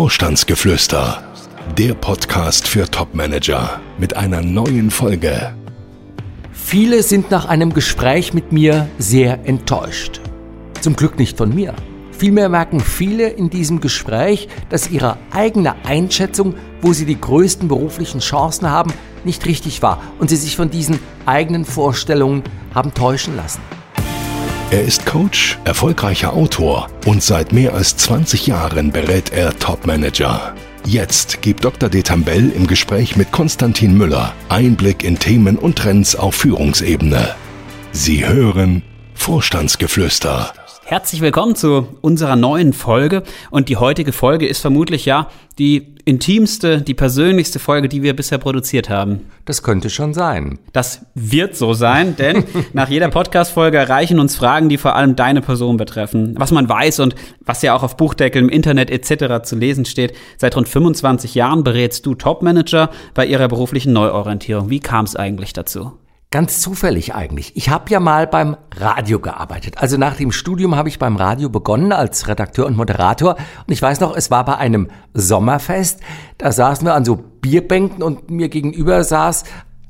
Vorstandsgeflüster, der Podcast für Topmanager mit einer neuen Folge. Viele sind nach einem Gespräch mit mir sehr enttäuscht. Zum Glück nicht von mir. Vielmehr merken viele in diesem Gespräch, dass ihre eigene Einschätzung, wo sie die größten beruflichen Chancen haben, nicht richtig war und sie sich von diesen eigenen Vorstellungen haben täuschen lassen. Er ist Coach, erfolgreicher Autor und seit mehr als 20 Jahren berät er Topmanager. Jetzt gibt Dr. Detambell im Gespräch mit Konstantin Müller Einblick in Themen und Trends auf Führungsebene. Sie hören Vorstandsgeflüster. Herzlich willkommen zu unserer neuen Folge. Und die heutige Folge ist vermutlich ja die intimste, die persönlichste Folge, die wir bisher produziert haben. Das könnte schon sein. Das wird so sein, denn nach jeder Podcast-Folge erreichen uns Fragen, die vor allem deine Person betreffen. Was man weiß und was ja auch auf Buchdeckeln, im Internet etc. zu lesen steht. Seit rund 25 Jahren berätst du Top-Manager bei ihrer beruflichen Neuorientierung. Wie kam es eigentlich dazu? Ganz zufällig eigentlich. Ich habe ja mal beim Radio gearbeitet. Also nach dem Studium habe ich beim Radio begonnen als Redakteur und Moderator. Und ich weiß noch, es war bei einem Sommerfest. Da saßen wir an so Bierbänken und mir gegenüber saß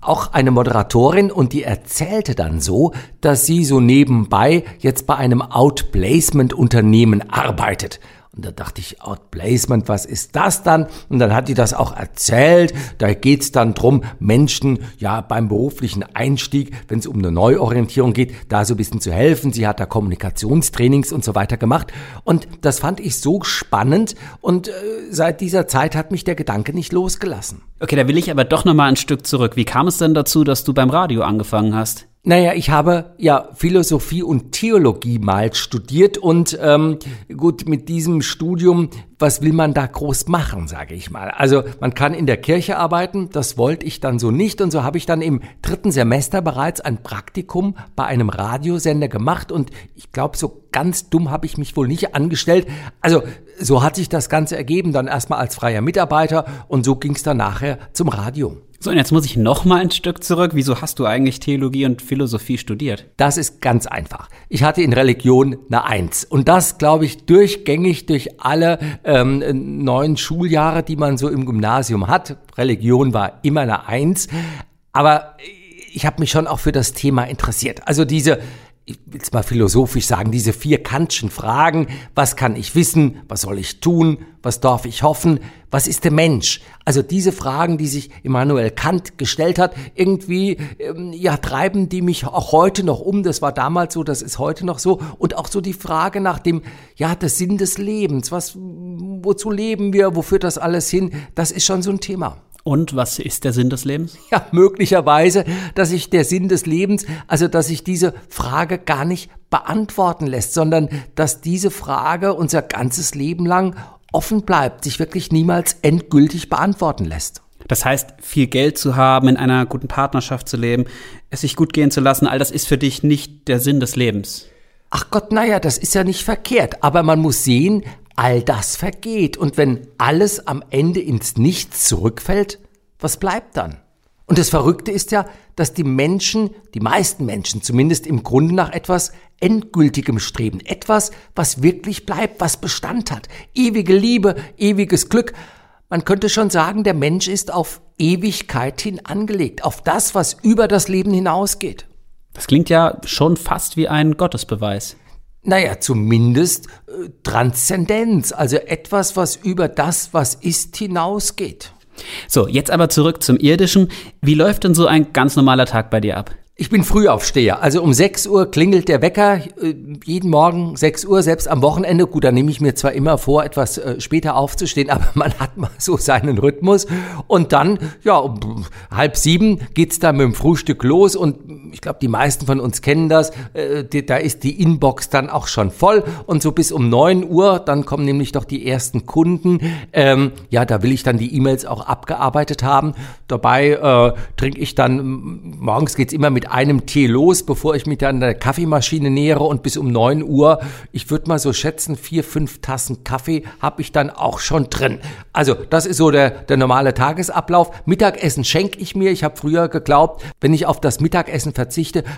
auch eine Moderatorin und die erzählte dann so, dass sie so nebenbei jetzt bei einem Outplacement-Unternehmen arbeitet. Und da dachte ich, Outplacement, was ist das dann? Und dann hat die das auch erzählt. Da geht's dann drum, Menschen ja beim beruflichen Einstieg, wenn es um eine Neuorientierung geht, da so ein bisschen zu helfen. Sie hat da Kommunikationstrainings und so weiter gemacht. Und das fand ich so spannend. Und äh, seit dieser Zeit hat mich der Gedanke nicht losgelassen. Okay, da will ich aber doch noch mal ein Stück zurück. Wie kam es denn dazu, dass du beim Radio angefangen hast? Naja, ich habe ja Philosophie und Theologie mal studiert und ähm, gut, mit diesem Studium, was will man da groß machen, sage ich mal. Also man kann in der Kirche arbeiten, das wollte ich dann so nicht und so habe ich dann im dritten Semester bereits ein Praktikum bei einem Radiosender gemacht und ich glaube, so ganz dumm habe ich mich wohl nicht angestellt. Also so hat sich das Ganze ergeben, dann erstmal als freier Mitarbeiter und so ging es dann nachher zum Radio. So, und jetzt muss ich noch mal ein Stück zurück. Wieso hast du eigentlich Theologie und Philosophie studiert? Das ist ganz einfach. Ich hatte in Religion eine Eins. Und das, glaube ich, durchgängig durch alle ähm, neun Schuljahre, die man so im Gymnasium hat. Religion war immer eine Eins. Aber ich habe mich schon auch für das Thema interessiert. Also diese ich will es mal philosophisch sagen, diese vier Kantschen Fragen, was kann ich wissen, was soll ich tun, was darf ich hoffen, was ist der Mensch? Also diese Fragen, die sich Immanuel Kant gestellt hat, irgendwie ähm, ja treiben die mich auch heute noch um. Das war damals so, das ist heute noch so. Und auch so die Frage nach dem ja der Sinn des Lebens, was wozu leben wir, wo führt das alles hin? Das ist schon so ein Thema. Und was ist der Sinn des Lebens? Ja, möglicherweise, dass sich der Sinn des Lebens, also dass sich diese Frage gar nicht beantworten lässt, sondern dass diese Frage unser ganzes Leben lang offen bleibt, sich wirklich niemals endgültig beantworten lässt. Das heißt, viel Geld zu haben, in einer guten Partnerschaft zu leben, es sich gut gehen zu lassen, all das ist für dich nicht der Sinn des Lebens. Ach Gott, naja, das ist ja nicht verkehrt. Aber man muss sehen, all das vergeht. Und wenn alles am Ende ins Nichts zurückfällt, was bleibt dann? Und das Verrückte ist ja, dass die Menschen, die meisten Menschen zumindest im Grunde nach etwas Endgültigem streben. Etwas, was wirklich bleibt, was Bestand hat. Ewige Liebe, ewiges Glück. Man könnte schon sagen, der Mensch ist auf Ewigkeit hin angelegt, auf das, was über das Leben hinausgeht. Das klingt ja schon fast wie ein Gottesbeweis. Naja, zumindest äh, Transzendenz, also etwas, was über das, was ist, hinausgeht. So, jetzt aber zurück zum Irdischen. Wie läuft denn so ein ganz normaler Tag bei dir ab? Ich bin Frühaufsteher. Also um 6 Uhr klingelt der Wecker, äh, jeden Morgen 6 Uhr, selbst am Wochenende. Gut, da nehme ich mir zwar immer vor, etwas äh, später aufzustehen, aber man hat mal so seinen Rhythmus. Und dann, ja, um halb sieben geht's dann mit dem Frühstück los und ich glaube, die meisten von uns kennen das. Äh, da ist die Inbox dann auch schon voll und so bis um 9 Uhr, dann kommen nämlich doch die ersten Kunden. Ähm, ja, da will ich dann die E-Mails auch abgearbeitet haben. Dabei äh, trinke ich dann, morgens geht's immer mit einem Tee los, bevor ich mich dann der Kaffeemaschine nähere und bis um neun Uhr, ich würde mal so schätzen, vier, fünf Tassen Kaffee habe ich dann auch schon drin. Also das ist so der, der normale Tagesablauf. Mittagessen schenke ich mir. Ich habe früher geglaubt, wenn ich auf das Mittagessen verzichte,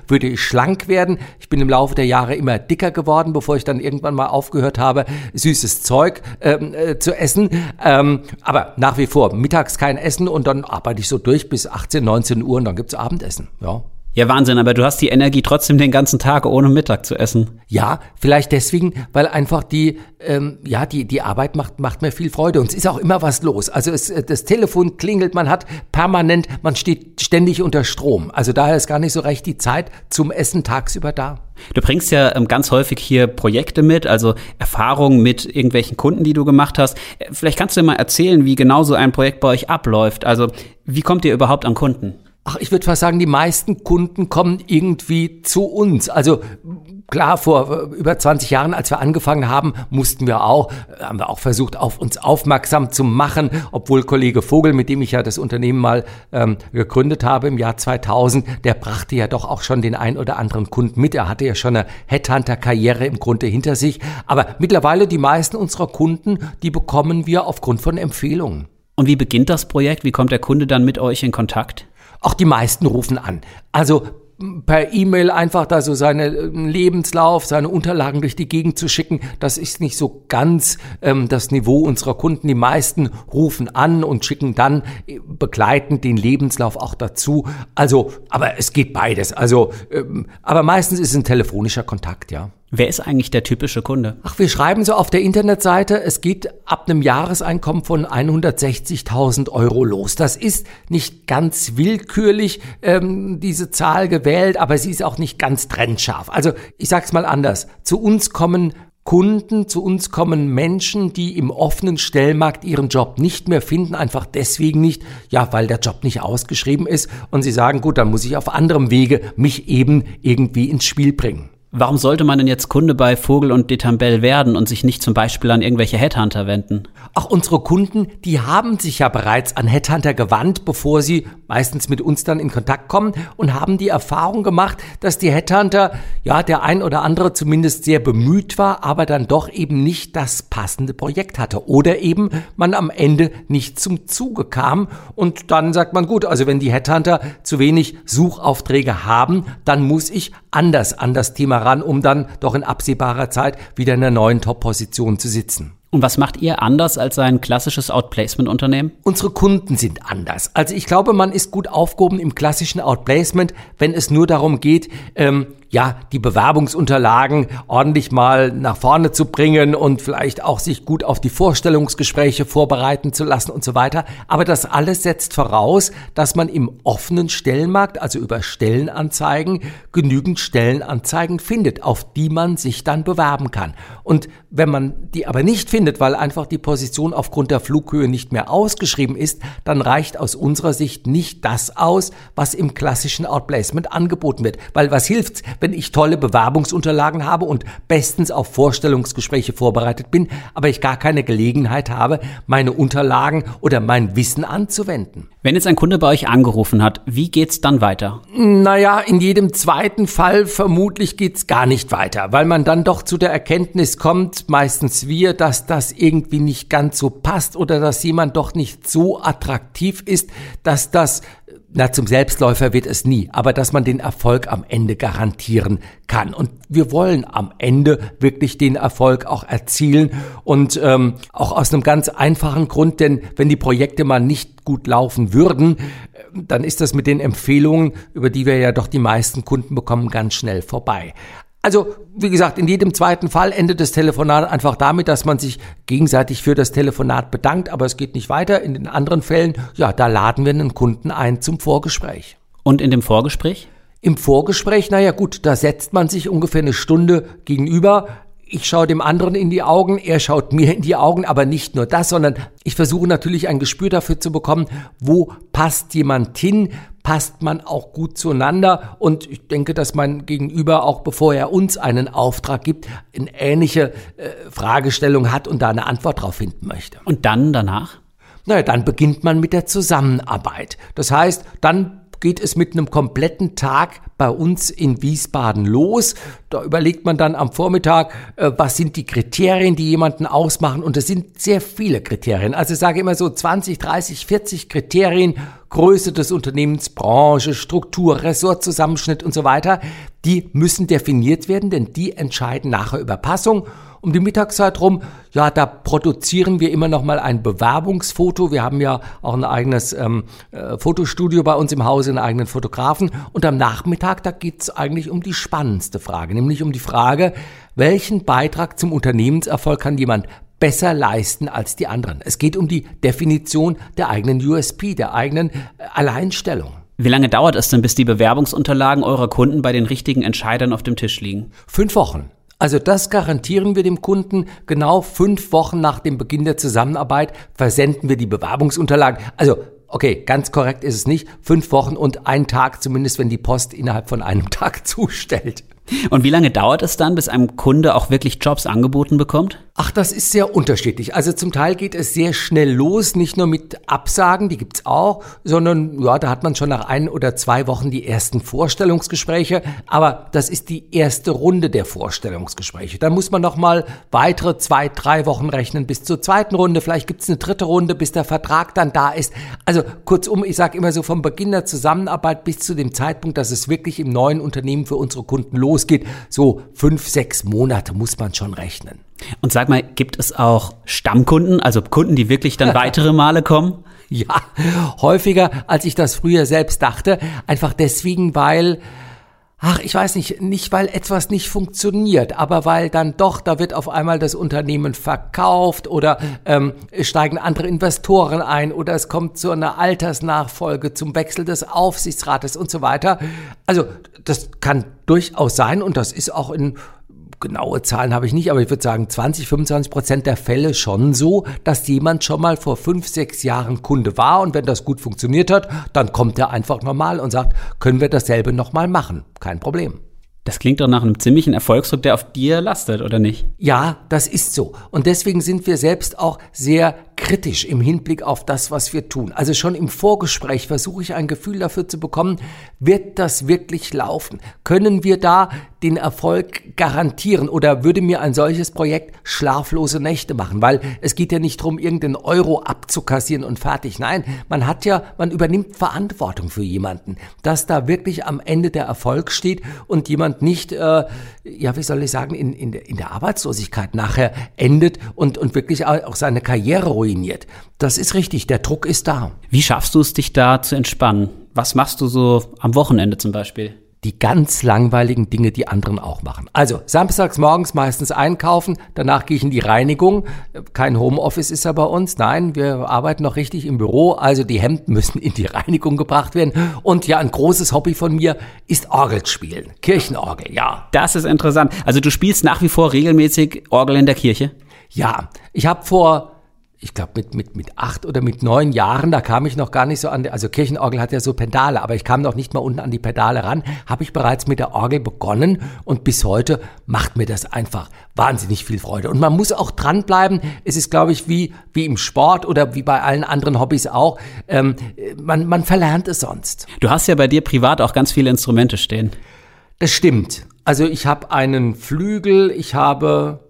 würde ich schlank werden. Ich bin im Laufe der Jahre immer dicker geworden, bevor ich dann irgendwann mal aufgehört habe, süßes Zeug ähm, äh, zu essen. Ähm, aber nach wie vor, mittags kein Essen und dann arbeite ich so durch bis 18, 19 Uhr und dann gibt's Abendessen. Ja. Ja, Wahnsinn, aber du hast die Energie trotzdem den ganzen Tag ohne Mittag zu essen. Ja, vielleicht deswegen, weil einfach die, ähm, ja, die, die Arbeit macht, macht mir viel Freude und es ist auch immer was los. Also es, das Telefon klingelt, man hat permanent, man steht ständig unter Strom. Also daher ist gar nicht so recht die Zeit zum Essen tagsüber da. Du bringst ja ähm, ganz häufig hier Projekte mit, also Erfahrungen mit irgendwelchen Kunden, die du gemacht hast. Äh, vielleicht kannst du dir mal erzählen, wie genau so ein Projekt bei euch abläuft. Also wie kommt ihr überhaupt an Kunden? Ach, ich würde fast sagen, die meisten Kunden kommen irgendwie zu uns. Also klar, vor äh, über 20 Jahren, als wir angefangen haben, mussten wir auch, äh, haben wir auch versucht, auf uns aufmerksam zu machen, obwohl Kollege Vogel, mit dem ich ja das Unternehmen mal ähm, gegründet habe im Jahr 2000, der brachte ja doch auch schon den ein oder anderen Kunden mit. Er hatte ja schon eine Headhunter-Karriere im Grunde hinter sich. Aber mittlerweile die meisten unserer Kunden, die bekommen wir aufgrund von Empfehlungen. Und wie beginnt das Projekt? Wie kommt der Kunde dann mit euch in Kontakt? Auch die meisten rufen an. Also per E-Mail einfach da so seinen äh, Lebenslauf, seine Unterlagen durch die Gegend zu schicken, das ist nicht so ganz ähm, das Niveau unserer Kunden. Die meisten rufen an und schicken dann äh, begleitend den Lebenslauf auch dazu. Also, aber es geht beides. Also, ähm, aber meistens ist es ein telefonischer Kontakt, ja. Wer ist eigentlich der typische Kunde? Ach, wir schreiben so auf der Internetseite, es geht ab einem Jahreseinkommen von 160.000 Euro los. Das ist nicht ganz willkürlich ähm, diese Zahl gewählt, aber sie ist auch nicht ganz trennscharf. Also ich sag's mal anders. Zu uns kommen Kunden, zu uns kommen Menschen, die im offenen Stellmarkt ihren Job nicht mehr finden, einfach deswegen nicht, ja, weil der Job nicht ausgeschrieben ist und sie sagen, gut, dann muss ich auf anderem Wege mich eben irgendwie ins Spiel bringen. Warum sollte man denn jetzt Kunde bei Vogel und Detambell werden und sich nicht zum Beispiel an irgendwelche Headhunter wenden? Auch unsere Kunden, die haben sich ja bereits an Headhunter gewandt, bevor sie meistens mit uns dann in Kontakt kommen und haben die Erfahrung gemacht, dass die Headhunter, ja, der ein oder andere zumindest sehr bemüht war, aber dann doch eben nicht das passende Projekt hatte oder eben man am Ende nicht zum Zuge kam und dann sagt man, gut, also wenn die Headhunter zu wenig Suchaufträge haben, dann muss ich anders an das Thema ran, um dann doch in absehbarer Zeit wieder in einer neuen Top-Position zu sitzen. Und was macht ihr anders als ein klassisches Outplacement-Unternehmen? Unsere Kunden sind anders. Also ich glaube, man ist gut aufgehoben im klassischen Outplacement, wenn es nur darum geht, ähm, ja, die Bewerbungsunterlagen ordentlich mal nach vorne zu bringen und vielleicht auch sich gut auf die Vorstellungsgespräche vorbereiten zu lassen und so weiter. Aber das alles setzt voraus, dass man im offenen Stellenmarkt, also über Stellenanzeigen, genügend Stellenanzeigen findet, auf die man sich dann bewerben kann. Und wenn man die aber nicht findet, weil einfach die Position aufgrund der Flughöhe nicht mehr ausgeschrieben ist, dann reicht aus unserer Sicht nicht das aus, was im klassischen Outplacement angeboten wird. Weil was hilft's, wenn ich tolle Bewerbungsunterlagen habe und bestens auf Vorstellungsgespräche vorbereitet bin, aber ich gar keine Gelegenheit habe, meine Unterlagen oder mein Wissen anzuwenden. Wenn jetzt ein Kunde bei euch angerufen hat, wie geht's dann weiter? Naja, in jedem zweiten Fall vermutlich geht's gar nicht weiter, weil man dann doch zu der Erkenntnis kommt, meistens wir, dass das irgendwie nicht ganz so passt oder dass jemand doch nicht so attraktiv ist, dass das na, zum Selbstläufer wird es nie, aber dass man den Erfolg am Ende garantieren kann. Und wir wollen am Ende wirklich den Erfolg auch erzielen und ähm, auch aus einem ganz einfachen Grund, denn wenn die Projekte mal nicht gut laufen würden, dann ist das mit den Empfehlungen, über die wir ja doch die meisten Kunden bekommen, ganz schnell vorbei. Also, wie gesagt, in jedem zweiten Fall endet das Telefonat einfach damit, dass man sich gegenseitig für das Telefonat bedankt, aber es geht nicht weiter. In den anderen Fällen, ja, da laden wir einen Kunden ein zum Vorgespräch. Und in dem Vorgespräch? Im Vorgespräch, naja gut, da setzt man sich ungefähr eine Stunde gegenüber, ich schaue dem anderen in die Augen, er schaut mir in die Augen, aber nicht nur das, sondern ich versuche natürlich ein Gespür dafür zu bekommen, wo passt jemand hin, passt man auch gut zueinander und ich denke, dass mein Gegenüber auch bevor er uns einen Auftrag gibt, eine ähnliche äh, Fragestellung hat und da eine Antwort drauf finden möchte. Und dann danach? Naja, dann beginnt man mit der Zusammenarbeit. Das heißt, dann geht es mit einem kompletten Tag bei uns in Wiesbaden los. Da überlegt man dann am Vormittag, äh, was sind die Kriterien, die jemanden ausmachen. Und es sind sehr viele Kriterien. Also ich sage immer so 20, 30, 40 Kriterien. Größe des Unternehmens, Branche, Struktur, Ressortzusammenschnitt und so weiter. Die müssen definiert werden, denn die entscheiden nachher über Passung um die Mittagszeit rum, ja, da produzieren wir immer noch mal ein Bewerbungsfoto. Wir haben ja auch ein eigenes ähm, äh, Fotostudio bei uns im Hause, einen eigenen Fotografen. Und am Nachmittag, da geht's eigentlich um die spannendste Frage, nämlich um die Frage, welchen Beitrag zum Unternehmenserfolg kann jemand besser leisten als die anderen. Es geht um die Definition der eigenen USP, der eigenen äh, Alleinstellung. Wie lange dauert es denn, bis die Bewerbungsunterlagen eurer Kunden bei den richtigen Entscheidern auf dem Tisch liegen? Fünf Wochen. Also das garantieren wir dem Kunden. Genau fünf Wochen nach dem Beginn der Zusammenarbeit versenden wir die Bewerbungsunterlagen. Also okay, ganz korrekt ist es nicht. Fünf Wochen und ein Tag zumindest, wenn die Post innerhalb von einem Tag zustellt. Und wie lange dauert es dann, bis einem Kunde auch wirklich Jobs angeboten bekommt? Ach, das ist sehr unterschiedlich. Also zum Teil geht es sehr schnell los, nicht nur mit Absagen, die gibt's auch, sondern ja, da hat man schon nach ein oder zwei Wochen die ersten Vorstellungsgespräche. Aber das ist die erste Runde der Vorstellungsgespräche. Dann muss man noch mal weitere zwei, drei Wochen rechnen bis zur zweiten Runde. Vielleicht gibt's eine dritte Runde, bis der Vertrag dann da ist. Also kurzum, ich sage immer so vom Beginn der Zusammenarbeit bis zu dem Zeitpunkt, dass es wirklich im neuen Unternehmen für unsere Kunden losgeht, so fünf, sechs Monate muss man schon rechnen. Und sag mal, gibt es auch Stammkunden, also Kunden, die wirklich dann weitere Male kommen? Ja, häufiger, als ich das früher selbst dachte. Einfach deswegen, weil, ach, ich weiß nicht, nicht weil etwas nicht funktioniert, aber weil dann doch, da wird auf einmal das Unternehmen verkauft oder ähm, steigen andere Investoren ein oder es kommt zu einer Altersnachfolge, zum Wechsel des Aufsichtsrates und so weiter. Also das kann durchaus sein und das ist auch in genaue Zahlen habe ich nicht, aber ich würde sagen 20, 25 Prozent der Fälle schon so, dass jemand schon mal vor fünf, sechs Jahren Kunde war und wenn das gut funktioniert hat, dann kommt er einfach normal und sagt, können wir dasselbe nochmal machen? Kein Problem. Das klingt doch nach einem ziemlichen Erfolgsdruck, der auf dir lastet, oder nicht? Ja, das ist so. Und deswegen sind wir selbst auch sehr kritisch im Hinblick auf das, was wir tun. Also schon im Vorgespräch versuche ich ein Gefühl dafür zu bekommen, wird das wirklich laufen? Können wir da den Erfolg garantieren oder würde mir ein solches Projekt schlaflose Nächte machen? Weil es geht ja nicht darum, irgendeinen Euro abzukassieren und fertig. Nein, man hat ja, man übernimmt Verantwortung für jemanden, dass da wirklich am Ende der Erfolg steht und jemand nicht, äh, ja, wie soll ich sagen, in, in, der, in der Arbeitslosigkeit nachher endet und, und wirklich auch seine Karriere ruiniert. Das ist richtig, der Druck ist da. Wie schaffst du es, dich da zu entspannen? Was machst du so am Wochenende zum Beispiel? Die ganz langweiligen Dinge, die anderen auch machen. Also samstags morgens meistens einkaufen, danach gehe ich in die Reinigung. Kein Homeoffice ist ja bei uns, nein, wir arbeiten noch richtig im Büro, also die Hemden müssen in die Reinigung gebracht werden. Und ja, ein großes Hobby von mir ist Orgel spielen, Kirchenorgel, ja. Das ist interessant. Also du spielst nach wie vor regelmäßig Orgel in der Kirche? Ja, ich habe vor ich glaube, mit, mit, mit acht oder mit neun Jahren, da kam ich noch gar nicht so an, also Kirchenorgel hat ja so Pedale, aber ich kam noch nicht mal unten an die Pedale ran, habe ich bereits mit der Orgel begonnen und bis heute macht mir das einfach wahnsinnig viel Freude. Und man muss auch dranbleiben. Es ist, glaube ich, wie, wie im Sport oder wie bei allen anderen Hobbys auch, ähm, man, man verlernt es sonst. Du hast ja bei dir privat auch ganz viele Instrumente stehen. Das stimmt. Also ich habe einen Flügel, ich habe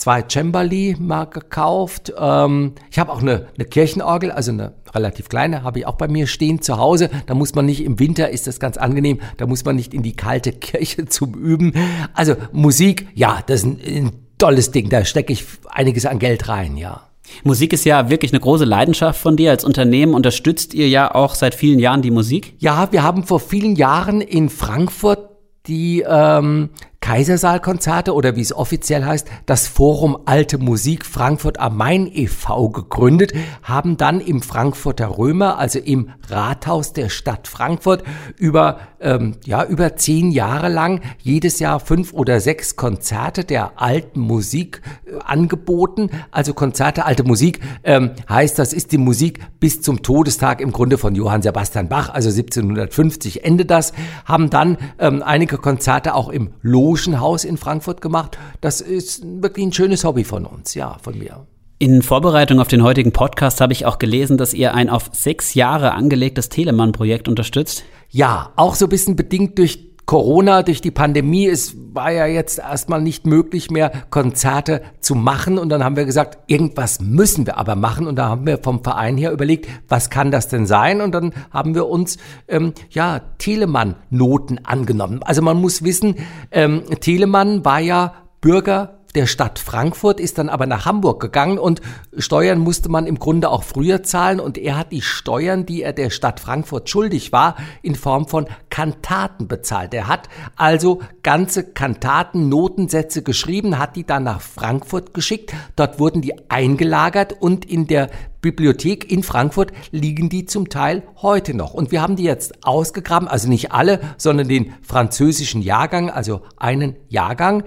zwei Cembali mal gekauft. Ähm, ich habe auch eine, eine Kirchenorgel, also eine relativ kleine, habe ich auch bei mir stehen zu Hause. Da muss man nicht, im Winter ist das ganz angenehm, da muss man nicht in die kalte Kirche zum Üben. Also Musik, ja, das ist ein, ein tolles Ding, da stecke ich einiges an Geld rein, ja. Musik ist ja wirklich eine große Leidenschaft von dir. Als Unternehmen unterstützt ihr ja auch seit vielen Jahren die Musik. Ja, wir haben vor vielen Jahren in Frankfurt die ähm, Kaisersaalkonzerte oder wie es offiziell heißt, das Forum Alte Musik Frankfurt am Main e.V. gegründet, haben dann im Frankfurter Römer, also im Rathaus der Stadt Frankfurt, über, ähm, ja, über zehn Jahre lang jedes Jahr fünf oder sechs Konzerte der alten Musik äh, angeboten. Also Konzerte alte Musik ähm, heißt, das ist die Musik bis zum Todestag im Grunde von Johann Sebastian Bach, also 1750 endet das, haben dann ähm, einige Konzerte auch im Logen Logenhaus in Frankfurt gemacht. Das ist wirklich ein schönes Hobby von uns, ja, von mir. In Vorbereitung auf den heutigen Podcast habe ich auch gelesen, dass ihr ein auf sechs Jahre angelegtes Telemann-Projekt unterstützt. Ja, auch so ein bisschen bedingt durch Corona, durch die Pandemie, es war ja jetzt erstmal nicht möglich mehr, Konzerte zu machen. Und dann haben wir gesagt, irgendwas müssen wir aber machen. Und da haben wir vom Verein her überlegt, was kann das denn sein? Und dann haben wir uns, ähm, ja, Telemann-Noten angenommen. Also man muss wissen, ähm, Telemann war ja Bürger der Stadt Frankfurt, ist dann aber nach Hamburg gegangen und Steuern musste man im Grunde auch früher zahlen und er hat die Steuern, die er der Stadt Frankfurt schuldig war, in Form von Kantaten bezahlt. Er hat also ganze Kantaten, Notensätze geschrieben, hat die dann nach Frankfurt geschickt. Dort wurden die eingelagert und in der Bibliothek in Frankfurt liegen die zum Teil heute noch. Und wir haben die jetzt ausgegraben, also nicht alle, sondern den französischen Jahrgang, also einen Jahrgang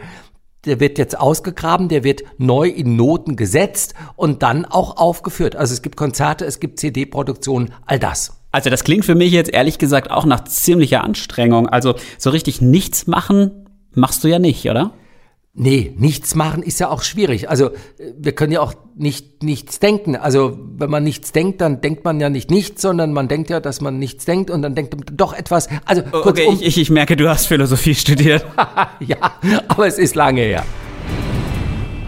der wird jetzt ausgegraben, der wird neu in Noten gesetzt und dann auch aufgeführt. Also es gibt Konzerte, es gibt CD-Produktionen, all das. Also das klingt für mich jetzt ehrlich gesagt auch nach ziemlicher Anstrengung. Also so richtig nichts machen machst du ja nicht, oder? Nee, nichts machen ist ja auch schwierig. Also wir können ja auch nicht nichts denken. Also wenn man nichts denkt, dann denkt man ja nicht nichts, sondern man denkt ja, dass man nichts denkt und dann denkt man doch etwas. Also okay, ich, ich, ich merke, du hast Philosophie studiert. ja, aber es ist lange her.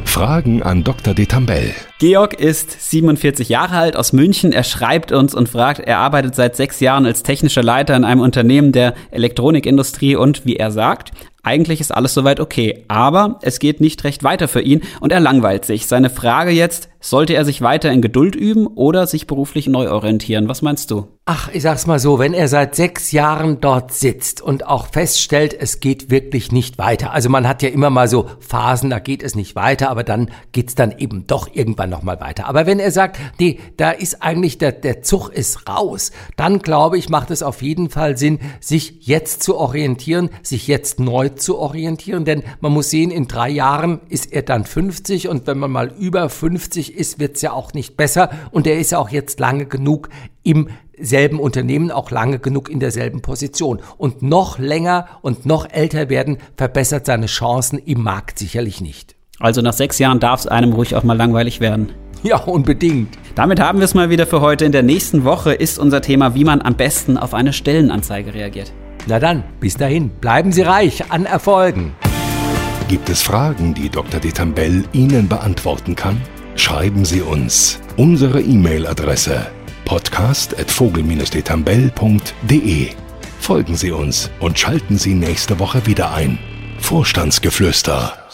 Fragen an Dr. Detambell. Georg ist 47 Jahre alt aus München. Er schreibt uns und fragt, er arbeitet seit sechs Jahren als technischer Leiter in einem Unternehmen der Elektronikindustrie und wie er sagt, eigentlich ist alles soweit okay, aber es geht nicht recht weiter für ihn und er langweilt sich. Seine Frage jetzt, sollte er sich weiter in Geduld üben oder sich beruflich neu orientieren? Was meinst du? Ach, ich sag's mal so, wenn er seit sechs Jahren dort sitzt und auch feststellt, es geht wirklich nicht weiter. Also man hat ja immer mal so Phasen, da geht es nicht weiter, aber dann geht's dann eben doch irgendwann nochmal weiter. Aber wenn er sagt, nee, da ist eigentlich der, der Zug ist raus, dann glaube ich, macht es auf jeden Fall Sinn, sich jetzt zu orientieren, sich jetzt neu zu orientieren, denn man muss sehen, in drei Jahren ist er dann 50 und wenn man mal über 50 ist, wird's ja auch nicht besser und er ist ja auch jetzt lange genug im selben Unternehmen, auch lange genug in derselben Position. Und noch länger und noch älter werden verbessert seine Chancen im Markt sicherlich nicht. Also nach sechs Jahren darf es einem ruhig auch mal langweilig werden. Ja, unbedingt. Damit haben wir es mal wieder für heute. In der nächsten Woche ist unser Thema, wie man am besten auf eine Stellenanzeige reagiert. Na dann, bis dahin, bleiben Sie reich an Erfolgen. Gibt es Fragen, die Dr. Detambell Ihnen beantworten kann? Schreiben Sie uns. Unsere E-Mail-Adresse podcast.vogel-detambell.de Folgen Sie uns und schalten Sie nächste Woche wieder ein. Vorstandsgeflüster